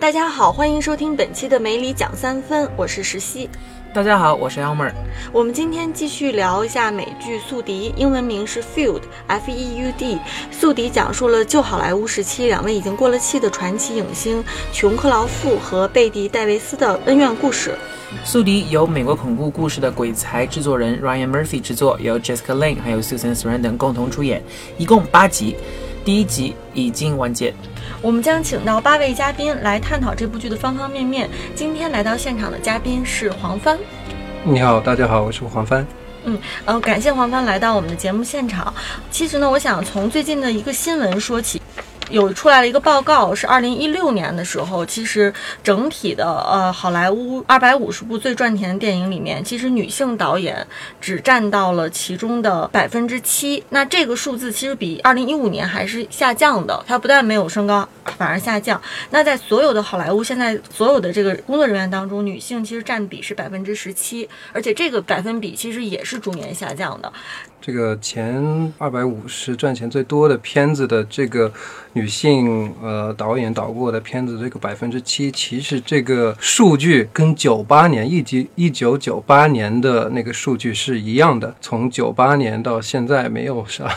大家好，欢迎收听本期的《梅里讲三分》，我是石溪。大家好，我是 Elmer。我们今天继续聊一下美剧《宿敌》，英文名是 Feud，F E U D。《宿敌》讲述了旧好莱坞时期两位已经过了气的传奇影星琼·克劳馥和贝蒂·戴维斯的恩怨故事。《宿敌》由美国恐怖故事的鬼才制作人 Ryan Murphy 制作，由 Jessica Lange 还有 Susan Sarandon 共同出演，一共八集，第一集已经完结。我们将请到八位嘉宾来探讨这部剧的方方面面。今天来到现场的嘉宾是黄帆。你好，大家好，我是黄帆。嗯，呃，感谢黄帆来到我们的节目现场。其实呢，我想从最近的一个新闻说起。有出来了一个报告，是二零一六年的时候，其实整体的呃好莱坞二百五十部最赚钱的电影里面，其实女性导演只占到了其中的百分之七。那这个数字其实比二零一五年还是下降的，它不但没有升高，反而下降。那在所有的好莱坞现在所有的这个工作人员当中，女性其实占比是百分之十七，而且这个百分比其实也是逐年下降的。这个前二百五十赚钱最多的片子的这个女性呃导演导过的片子，这个百分之七，其实这个数据跟九八年一九一九九八年的那个数据是一样的，从九八年到现在没有啥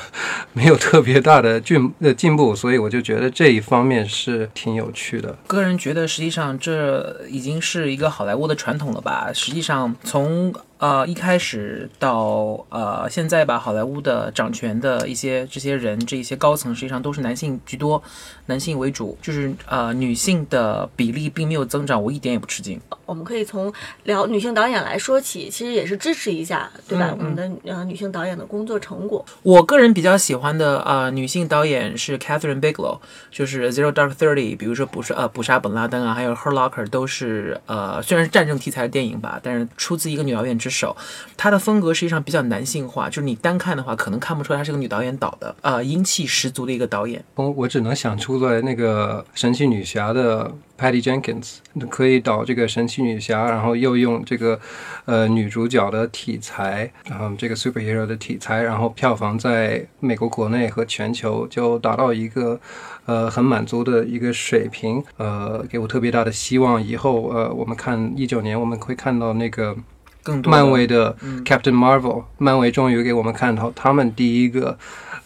没有特别大的进呃进步，所以我就觉得这一方面是挺有趣的。个人觉得，实际上这已经是一个好莱坞的传统了吧？实际上从呃，一开始到呃现在吧，好莱坞的掌权的一些这些人，这一些高层实际上都是男性居多，男性为主，就是呃女性的比例并没有增长，我一点也不吃惊。我们可以从聊女性导演来说起，其实也是支持一下，对吧？我们的呃女性导演的工作成果。我个人比较喜欢的呃女性导演是 Catherine Bigelow，就是《Zero Dark Thirty》，比如说捕杀呃捕杀本拉登啊，还有《Her Locker》，都是呃虽然是战争题材的电影吧，但是出自一个女导演之手。她的风格实际上比较男性化，就是你单看的话，可能看不出来她是个女导演导的，呃，英气十足的一个导演。我我只能想出来那个神奇女侠的 Patty Jenkins，可以导这个神奇女侠，然后又用这个呃女主角的题材，然后这个 superhero 的题材，然后票房在美国国内和全球就达到一个呃很满足的一个水平，呃，给我特别大的希望。以后呃，我们看一九年我们会看到那个。更多漫威的 Captain Marvel，漫威终于给我们看到他们第一个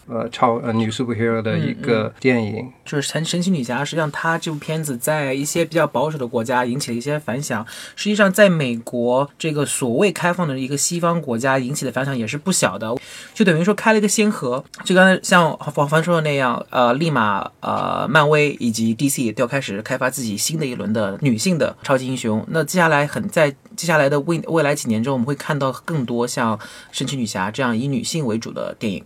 呃超呃女 superhero 的一个电影，就是神神奇女侠。实际上，它这部片子在一些比较保守的国家引起了一些反响。实际上，在美国这个所谓开放的一个西方国家引起的反响也是不小的，就等于说开了一个先河。就刚才像黄帆说的那样，呃，立马呃，漫威以及 DC 都要开始开发自己新的一轮的女性的超级英雄。那接下来很在。接下来的未未来几年中，我们会看到更多像神奇女侠这样以女性为主的电影。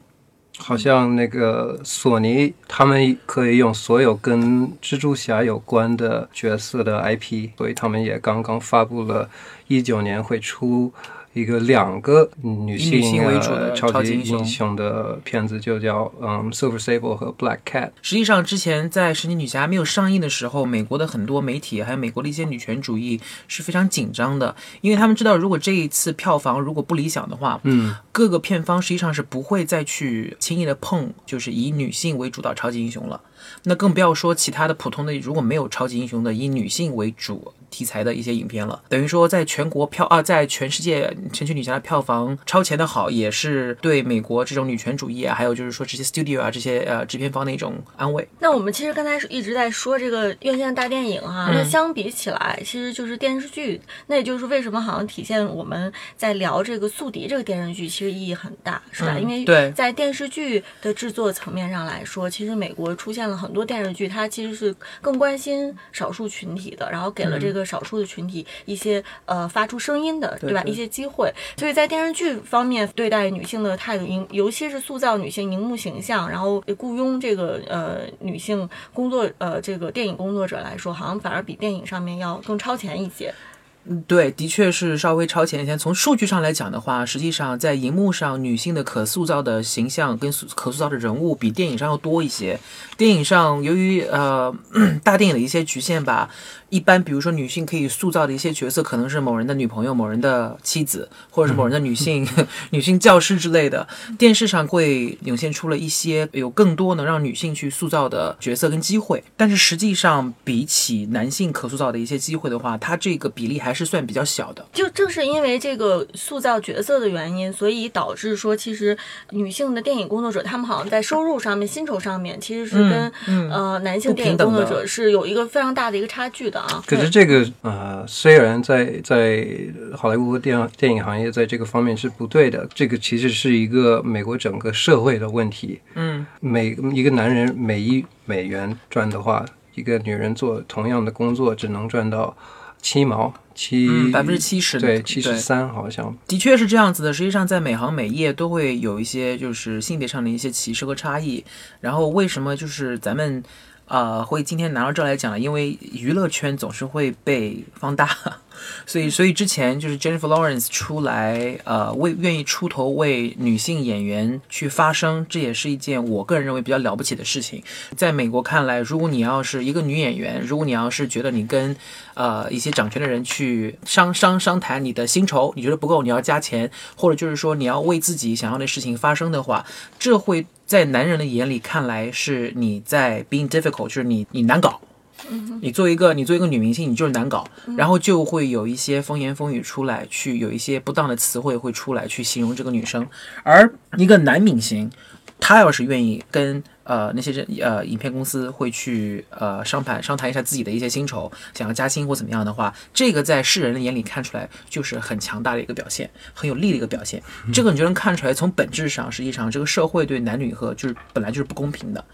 好像那个索尼他们可以用所有跟蜘蛛侠有关的角色的 IP，所以他们也刚刚发布了，一九年会出。一个两个女性为主的超级英雄的片子就叫嗯《Silver Sable》和《Black Cat》。实际上，之前在神奇女侠没有上映的时候，美国的很多媒体还有美国的一些女权主义是非常紧张的，因为他们知道，如果这一次票房如果不理想的话，嗯，各个片方实际上是不会再去轻易的碰，就是以女性为主导超级英雄了。那更不要说其他的普通的，如果没有超级英雄的以女性为主题材的一些影片了。等于说，在全国票啊，在全世界神奇女侠的票房超前的好，也是对美国这种女权主义啊，还有就是说这些 studio 啊这些呃制片方的一种安慰。那我们其实刚才一直在说这个院线大电影哈，那相比起来，其实就是电视剧。那也就是为什么好像体现我们在聊这个《宿敌》这个电视剧，其实意义很大，是吧？因为在电视剧的制作层面上来说，其实美国出现了。很多电视剧，它其实是更关心少数群体的，然后给了这个少数的群体一些呃发出声音的，对吧？一些机会。所以在电视剧方面对待女性的态度，尤尤其是塑造女性荧幕形象，然后雇佣这个呃女性工作呃这个电影工作者来说，好像反而比电影上面要更超前一些。嗯，对，的确是稍微超前一些。从数据上来讲的话，实际上在荧幕上女性的可塑造的形象跟塑可塑造的人物比电影上要多一些。电影上由于呃大电影的一些局限吧，一般比如说女性可以塑造的一些角色，可能是某人的女朋友、某人的妻子，或者是某人的女性 女性教师之类的。电视上会涌现出了一些有更多能让女性去塑造的角色跟机会，但是实际上比起男性可塑造的一些机会的话，它这个比例还是算比较小的。就正是因为这个塑造角色的原因，所以导致说，其实女性的电影工作者，她们好像在收入上面、薪酬上面，其实是跟、呃男性电影工作者是有一个非常大的一个差距的啊。可是这个呃，虽然在在好莱坞和电电影行业在这个方面是不对的，这个其实是一个美国整个社会的问题。嗯，每一个男人每一美元赚的话，一个女人做同样的工作只能赚到七毛七嗯百分之七十对七十三好像。的确是这样子的。实际上，在每行每业都会有一些就是性别上的一些歧视和差异。然后，为什么就是咱们呃会今天拿到这儿来讲呢？因为娱乐圈总是会被放大，所以所以之前就是 Jennifer Lawrence 出来呃为愿意出头为女性演员去发声，这也是一件我个人认为比较了不起的事情。在美国看来，如果你要是一个女演员，如果你要是觉得你跟呃一些掌权的人去商商商谈你的薪酬，你觉得不够，你要加钱，或者就是说你要为自己想要的事情发声的话，这会在男人的眼里看来是你在 being difficult，就是你你难搞。你作为一个你作为一个女明星，你就是难搞，然后就会有一些风言风语出来，去有一些不当的词汇会出来去形容这个女生。而一个男明星，他要是愿意跟呃那些人呃影片公司会去呃商谈商谈一下自己的一些薪酬，想要加薪或怎么样的话，这个在世人的眼里看出来就是很强大的一个表现，很有力的一个表现。这个你就能看出来，从本质上，实际上这个社会对男女和就是本来就是不公平的。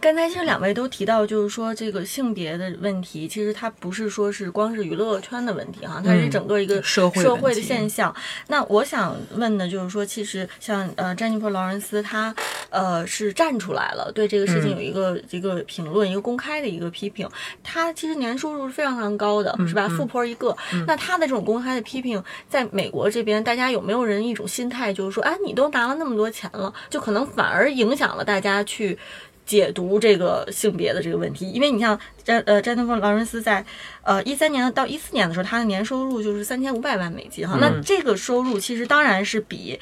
刚才其实两位都提到，就是说这个性别的问题，其实它不是说是光是娱乐圈的问题哈，它是整个一个嗯社会社会的现象。那我想问的就是说，其实像呃詹妮弗·劳伦斯，她呃是站出来了，对这个事情有一个、一个评论，一个公开的一个批评。她其实年收入是非常非常高的，是吧？富婆一个。那她的这种公开的批评，在美国这边，大家有没有人一种心态，就是说，哎，你都拿了那么多钱了，就可能反而影响了大家去。解读这个性别的这个问题，因为你像詹呃詹妮弗·劳伦斯在呃一三年到一四年的时候，她的年收入就是三千五百万美金哈，那这个收入其实当然是比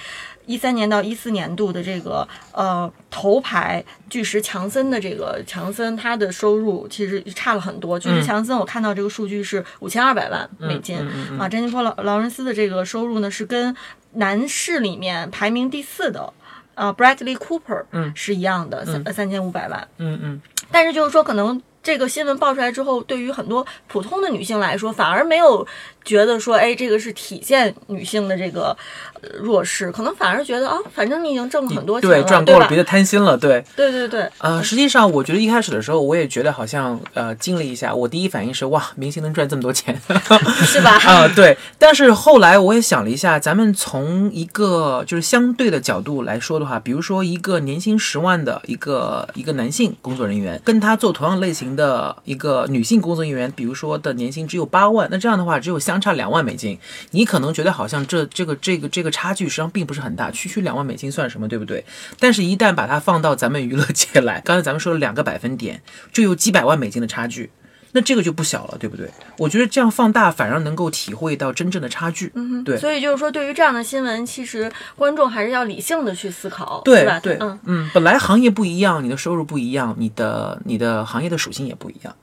一三年到一四年度的这个呃头牌巨石强森的这个强森他的收入其实差了很多。巨石强森我看到这个数据是五千二百万美金、啊，詹妮弗·劳劳伦斯的这个收入呢是跟男士里面排名第四的。呃，Bradley Cooper，嗯是一样的，三三千五百万。嗯嗯。但是就是说，可能这个新闻爆出来之后，对于很多普通的女性来说，反而没有觉得说，哎，这个是体现女性的这个呃弱势，可能反而觉得啊，反正你已经挣了很多钱了，对，赚够了，别？的贪心了，对。对对对，呃，实际上我觉得一开始的时候，我也觉得好像呃惊了一下。我第一反应是哇，明星能赚这么多钱，是吧？啊、对。但是后来我也想了一下，咱们从一个就是相对的角度来说的话，比如说一个年薪十万的一个一个男性工作人员，跟他做同样类型的一个女性工作人员，比如说的年薪只有八万，那这样的话只有相差两万美金，你可能觉得好像这这个这个这个差距实际上并不是很大，区区两万美金算什么，对不对？但是，一旦把它放到咱们娱乐界来，刚才咱们说了两个百分点，就有几百万美金的差距，那这个就不小了，对不对？我觉得这样放大反而能够体会到真正的差距。嗯，对。所以就是说，对于这样的新闻，其实观众还是要理性的去思考，对吧？对，嗯，嗯，本来行业不一样，你的收入不一样，你的你的行业的属性也不一样，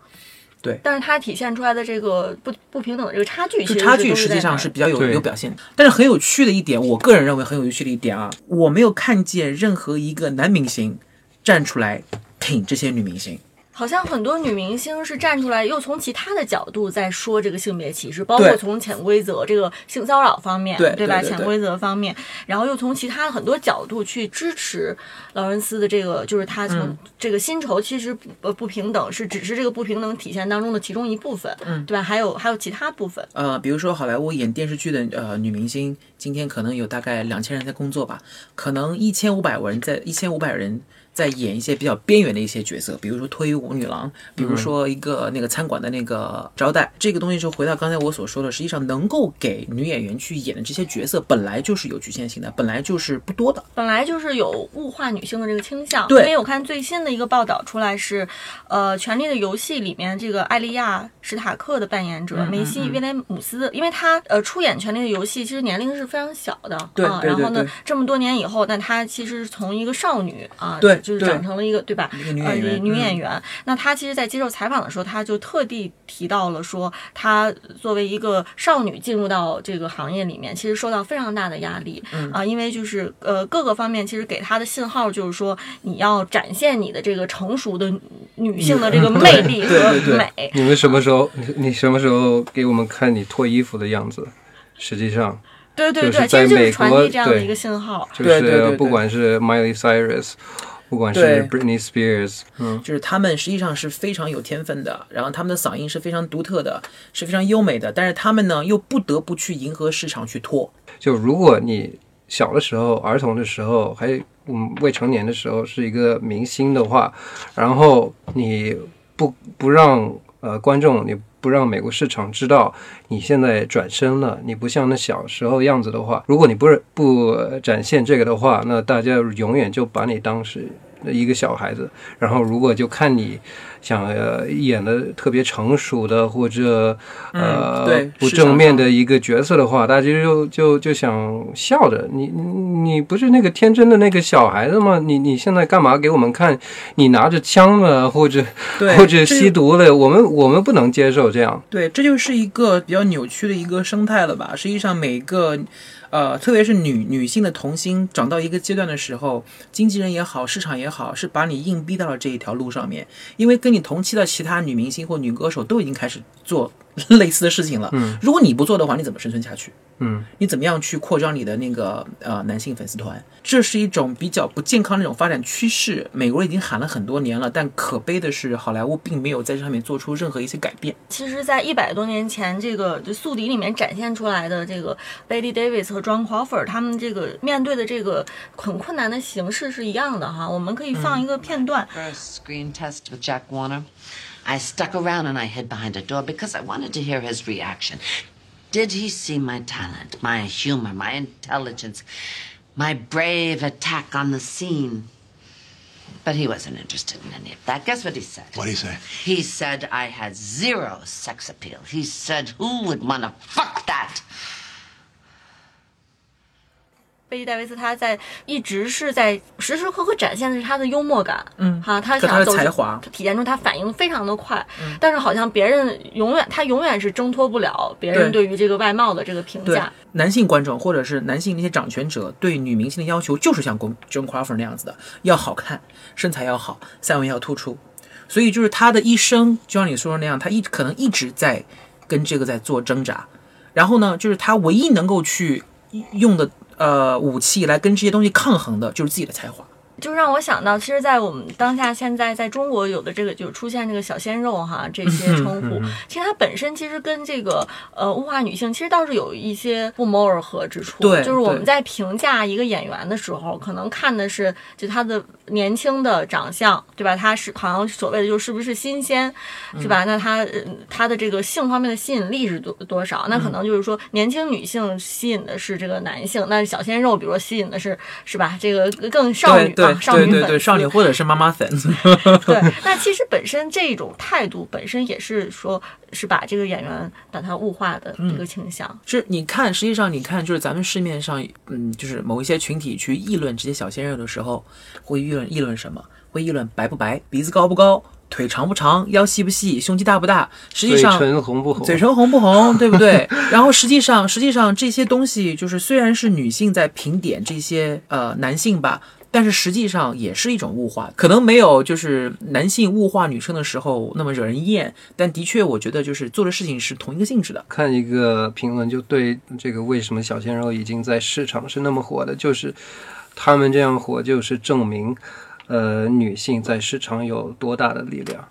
对但是它体现出来的这个不不平等的这个差距，其就实差距实际上是比较有有表现的。但是很有趣的一点，我个人认为很有趣的一点啊，我没有看见任何一个男明星站出来挺这些女明星。好像很多女明星是站出来，又从其他的角度在说这个性别歧视，包括从潜规则这个性骚扰方面，对对对对潜规则方面，然后又从其他很多角度去支持劳伦斯的这个，就是他从嗯这个薪酬其实不呃不平等，是只是这个不平等体现当中的其中一部分，嗯对吧？还有还有其他部分，呃，比如说好莱坞演电视剧的呃女明星，今天可能有大概两千人在工作吧，可能一千五百人在一千五百人在演一些比较边缘的一些角色，比如说脱衣舞女郎，比如说一个那个餐馆的那个招待。这个东西就回到刚才我所说的，实际上能够给女演员去演的这些角色，本来就是有局限性的，本来就是不多的。本来就是有物化女性的这个倾向。对因为我看最新的一个报道出来是，呃，《权力的游戏》里面这个艾利亚·史塔克的扮演者梅西·威廉姆斯，因为她呃出演《权力的游戏》，其实年龄是非常小的，啊，对对对然后呢，这么多年以后，但她其实是从一个少女啊，对对就是长成了一个对吧？一个女呃演员女嗯演员。那她其实，在接受采访的时候，她就特地提到了说，她作为一个少女进入到这个行业里面，其实受到非常大的压力、嗯啊，因为就是呃各个方面其实给她的信号就是说，你要展现你的这个成熟的女性的这个魅力和美。你们什么时候？你你什么时候给我们看你脱衣服的样子？实际上对对对，其实就是传递这样的一个信号。就是对对对对不管是 Miley Cyrus，不管是 Britney Spears，嗯，就是他们实际上是非常有天分的，然后他们的嗓音是非常独特的，是非常优美的，但是他们呢又不得不去迎合市场去拖。就如果你小的时候、儿童的时候，还嗯未成年的时候是一个明星的话，然后你不不让呃观众，你不让美国市场知道你现在转身了，你不像那小时候样子的话，如果你不是不展现这个的话，那大家永远就把你当是一个小孩子，然后如果就看你想呃演的特别成熟的或者呃、嗯不正面的一个角色的话，大家就就就想笑着你你你不是那个天真的那个小孩子吗？你你现在干嘛给我们看你拿着枪了或者 或者吸毒了？我们我们不能接受这样。对，这就是一个比较扭曲的一个生态了吧？实际上，每个呃，特别是女女性的童星长到一个阶段的时候，经纪人也好，市场也好，是把你硬逼到了这一条路上面。因为跟你同期的其他女明星或女歌手都已经开始做类似的事情了。嗯，如果你不做的话，你怎么生存下去？嗯，你怎么样去扩张你的那个呃男性粉丝团？这是一种比较不健康的一种发展趋势。美国已经喊了很多年了，但可悲的是，好莱坞并没有在这上面做出任何一些改变。其实，在一百多年前，这个就宿敌里面展现出来的这个 Betty Davis 和 John Crawford 他们这个面对的这个很困难的形式是一样的哈。我们可以放一个片段，First screen test with Jack Warner, I stuck around and I hid behind a door because I wanted to hear his reaction. Did he see my talent, my humor, my intelligence, my brave attack on the scene? But he wasn't interested in any of that. Guess what he said? What do you say? He said I had zero sex appeal. He said, who would want to fuck 贝蒂戴维斯他在一直是在时时刻刻展现的是他的幽默感，嗯哈，他和他的想走才华他体现出他反应非常的快，嗯但是好像别人永远他永远是挣脱不了别人对对于这个外貌的这个评价。男性观众或者是男性那些掌权者对女明星的要求，就是像 John Crawford 那样子的，要好看，身材要好，三围要突出。所以就是他的一生，就像你说的那样，他一可能一直在跟这个在做挣扎。然后呢，就是他唯一能够去用的呃武器来跟这些东西抗衡的，就是自己的才华。就让我想到，其实，在我们当下现在在中国有的这个就出现这个小鲜肉哈这些称呼，其实它本身其实跟这个呃物化女性其实倒是有一些不谋而合之处。对就是我们在评价一个演员的时候，可能看的是就他的年轻的长相，对吧？他是好像所谓的就是不是新鲜，是吧？那他呃他的这个性方面的吸引力是多多少？那可能就是说年轻女性吸引的是这个男性，那小鲜肉比如说吸引的是是吧？这个更少女对对对对少女或者是妈妈粉。对，那其实本身这种态度本身也是说，是把这个演员把他物化的一个倾向。是你看，实际上你看，就是咱们市面上，嗯，就是某一些群体去议论这些小鲜肉的时候，会议论议论什么？会议论白不白，鼻子高不高，腿长不长，腰细不细，胸肌大不大。实际上嘴，唇红不红？嘴唇红不红，对不对？然后实际上，实际上这些东西就是虽然是女性在评点这些呃男性吧，但是实际上也是一种物化，可能没有就是男性物化女生的时候那么惹人厌，但的确我觉得就是做的事情是同一个性质的。看一个评论就对这个为什么小鲜肉已经在市场是那么火的，就是他们这样火，就是证明，呃，女性在市场有多大的力量。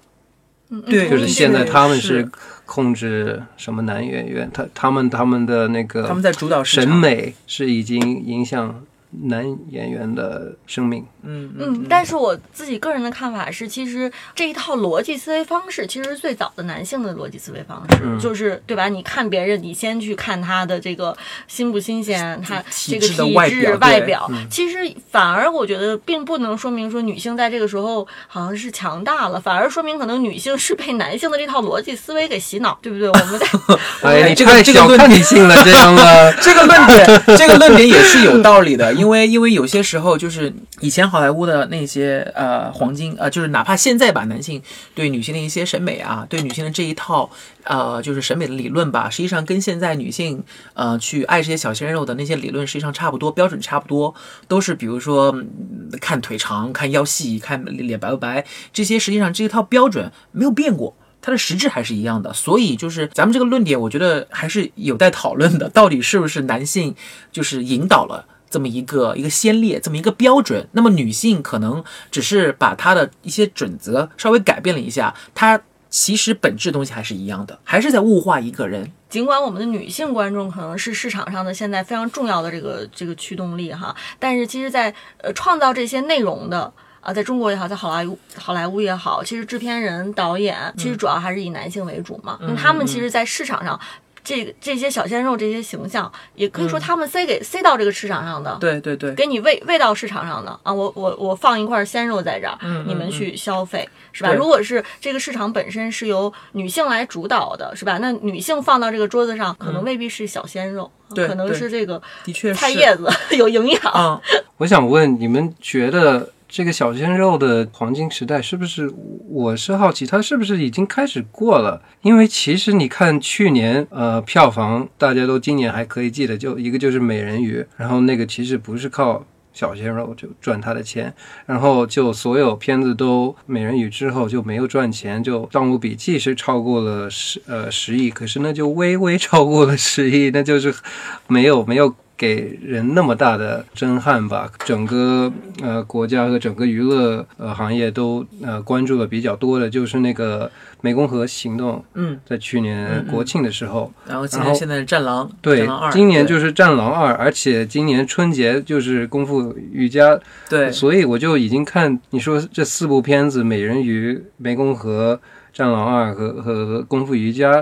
嗯，对就是现在他们是是控制什么男演员，他他们他们的那个他们在主导审美是已经影响男演员的生命。嗯嗯，但是我自己个人的看法是，其实这一套逻辑思维方式，其实是最早的男性的逻辑思维方式，嗯就是对吧？你看别人，你先去看他的这个新不新鲜，他这个体质外表外表，嗯其实反而我觉得并不能说明说女性在这个时候好像是强大了，反而说明可能女性是被男性的这套逻辑思维给洗脑，对不对？我们在 哎呀，你这个这个论点性了，这样了。这个论点，这个论点也是有道理的，因为因为有些时候就是以前好莱坞的那些呃黄金呃，就是哪怕现在吧，男性对女性的一些审美啊，对女性的这一套呃就是审美的理论吧，实际上跟现在女性呃去爱这些小鲜肉的那些理论实际上差不多，标准差不多，都是比如说、嗯看腿长、看腰细、看脸白不白，这些实际上这一套标准没有变过。它的实质还是一样的，所以就是咱们这个论点，我觉得还是有待讨论的。到底是不是男性就是引导了这么一个一个先烈，这么一个标准？那么女性可能只是把她的一些准则稍微改变了一下，她其实本质东西还是一样的，还是在物化一个人。尽管我们的女性观众可能是市场上的现在非常重要的这个这个驱动力哈，但是其实在，呃创造这些内容的啊，在中国也好，在好莱坞好莱坞也好，其实制片人、导演其实主要还是以男性为主嘛，因为他们其实，在市场上。这个这些小鲜肉这些形象，也可以说他们塞给塞到这个市场上的，对对对，给你喂喂到市场上的啊，我我我放一块鲜肉在这儿，嗯你们去消费是吧？如果是这个市场本身是由女性来主导的，是吧？那女性放到这个桌子上，可能未必是小鲜肉，可能是这个的确菜叶子 有营养。啊、我想问，你们觉得这个小鲜肉的黄金时代是不是？我是好奇，它是不是已经开始过了？因为其实你看去年，呃，票房大家都今年还可以记得，就一个就是美人鱼，然后那个其实不是靠。小鲜肉就赚他的钱，然后就所有片子都美人鱼之后就没有赚钱，就《盗墓笔记》是超过了十呃十亿，可是那就微微超过了十亿，那就是没有没有给人那么大的震撼吧。整个呃国家和整个娱乐呃行业都呃关注的比较多的就是那个湄公河行动，嗯，在去年国庆的时候，然后今年现在是战狼，对战狼二，，今年就是《战狼二》，而且今年春节就是功夫瑜伽，对。所以我就已经看你说这四部片子《美人鱼》《湄公河》《战狼二》和和和《功夫瑜伽》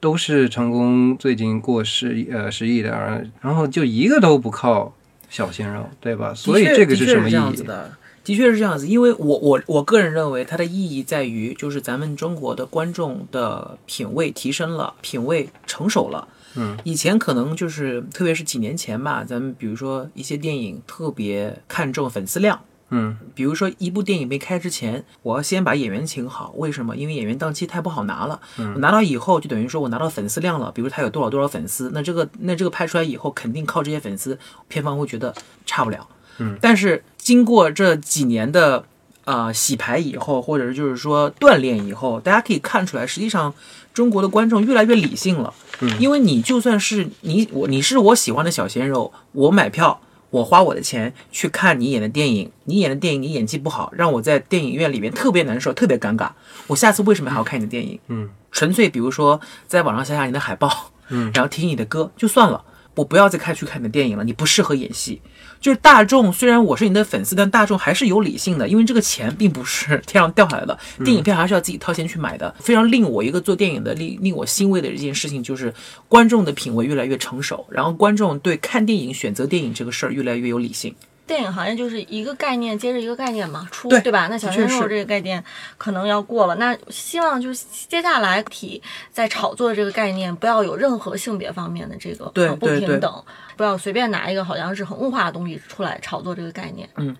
都是成功最近过十亿呃十亿的，然后就一个都不靠小鲜肉，对吧？所以这个是什么意义？的？的确是这样子，因为我我我个人认为它的意义在于，就是咱们中国的观众的品味提升了，品味成熟了。嗯，以前可能就是，特别是几年前吧，咱们比如说一些电影特别看重粉丝量，嗯比如说一部电影没开之前，我要先把演员请好，为什么？因为演员档期太不好拿了。我拿到以后，就等于说我拿到粉丝量了，比如他有多少多少粉丝，那这个那这个拍出来以后，肯定靠这些粉丝，片方会觉得差不了。嗯，但是经过这几年的呃洗牌以后，或者是就是说锻炼以后，大家可以看出来，实际上中国的观众越来越理性了。嗯，因为你就算是你我你是我喜欢的小鲜肉，我买票。我花我的钱去看你演的电影，你演的电影你演技不好，让我在电影院里面特别难受，特别尴尬。我下次为什么还要看你的电影？嗯，纯粹比如说在网上下下你的海报，嗯，然后听你的歌就算了，我不要再看去看你的电影了，你不适合演戏。就是大众虽然我是你的粉丝，但大众还是有理性的，因为这个钱并不是天上掉下来的，电影票还是要自己掏钱去买的。非常令我一个做电影的令令我欣慰的一件事情，就是观众的品味越来越成熟，然后观众对看电影、选择电影这个事儿越来越有理性。电影行业就是一个概念接着一个概念嘛，出对吧？那小鲜肉这个概念可能要过了，那希望就是接下来体在炒作这个概念，不要有任何性别方面的这个不平等，不要随便拿一个好像是很物化的东西出来炒作这个概念。嗯。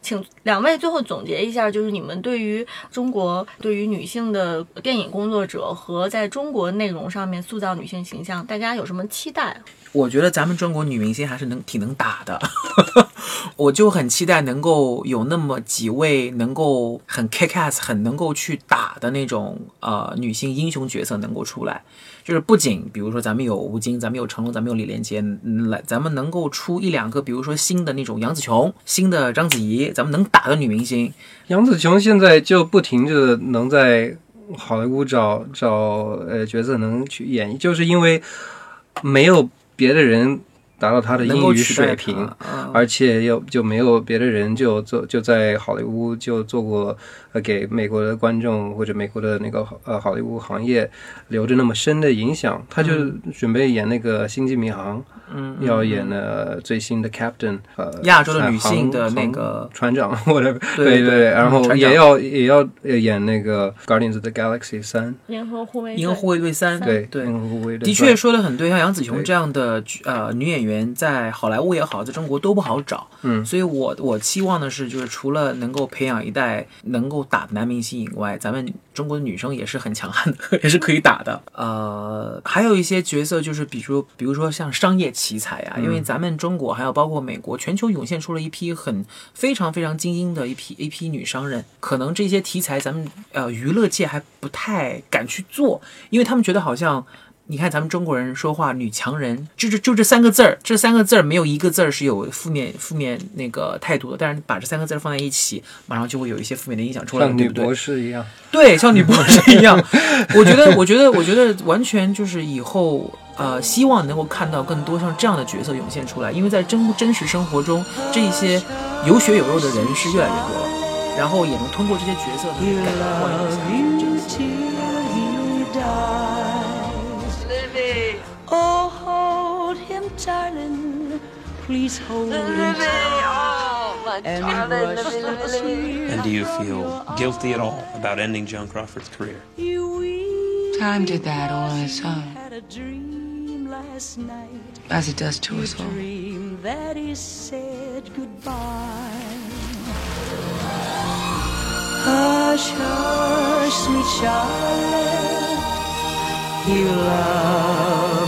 请两位最后总结一下，就是你们对于中国对于女性的电影工作者和在中国内容上面塑造女性形象，大家有什么期待？我觉得咱们中国女明星还是能挺能打的，我就很期待能够有那么几位能够很 kick ass、很能够去打的那种呃女性英雄角色能够出来。就是不仅比如说咱们有吴京，咱们有成龙，咱们有李连杰，来咱们能够出一两个，比如说新的那种杨紫琼、新的章子怡，咱们能打的女明星，杨紫琼现在就不停着能在好莱坞找找呃角色能去演绎，就是因为没有别的人达到他的英语水平，而且又就没有别的人就做就在好莱坞就做过呃给美国的观众或者美国的那个呃好莱坞行业留着那么深的影响，他就准备演那个《星际迷航》，嗯，要演的最新的 Captain，呃，亚洲的女性的那个船长，或者对对对对，然后也要也要呃演那个 Guardians of the Galaxy 三，银河护卫队，银河护卫队三，对对。银。河护卫队的确说的很对，像杨紫琼这样的呃女演员，在好莱坞也好，在中国都不好找。嗯所以我我期望的是，就是除了能够培养一代能够打的男明星以外，咱们中国的女生也是很强悍的，也是可以打的。呃，还有一些角色，就是比如比如说像商业奇才啊，因为咱们中国还有包括美国，全球涌现出了一批很非常非常精英的一批一批女商人，可能这些题材咱们呃娱乐界还不太敢去做，因为他们觉得好像。你看咱们中国人说话，女强人，就这就这三个字儿，这三个字儿没有一个字儿是有负面负面那个态度的，但是把这三个字儿放在一起，马上就会有一些负面的影响出来，对不对不对？博士一样，对，像女博士 一样。我觉得，我觉得，我觉得完全就是以后呃，希望能够看到更多像这样的角色涌现出来，因为在真真实生活中，这一些有血有肉的人是越来越多了，然后也能通过这些角色能改变换一下 darling. Please hold him. And brush And do you feel guilty at all about ending Joan Crawford's career? Time did that all on its own, Had a dream last night. as it does to us all. Dream that he said goodbye. Hush, hush, sweet Charlotte. You love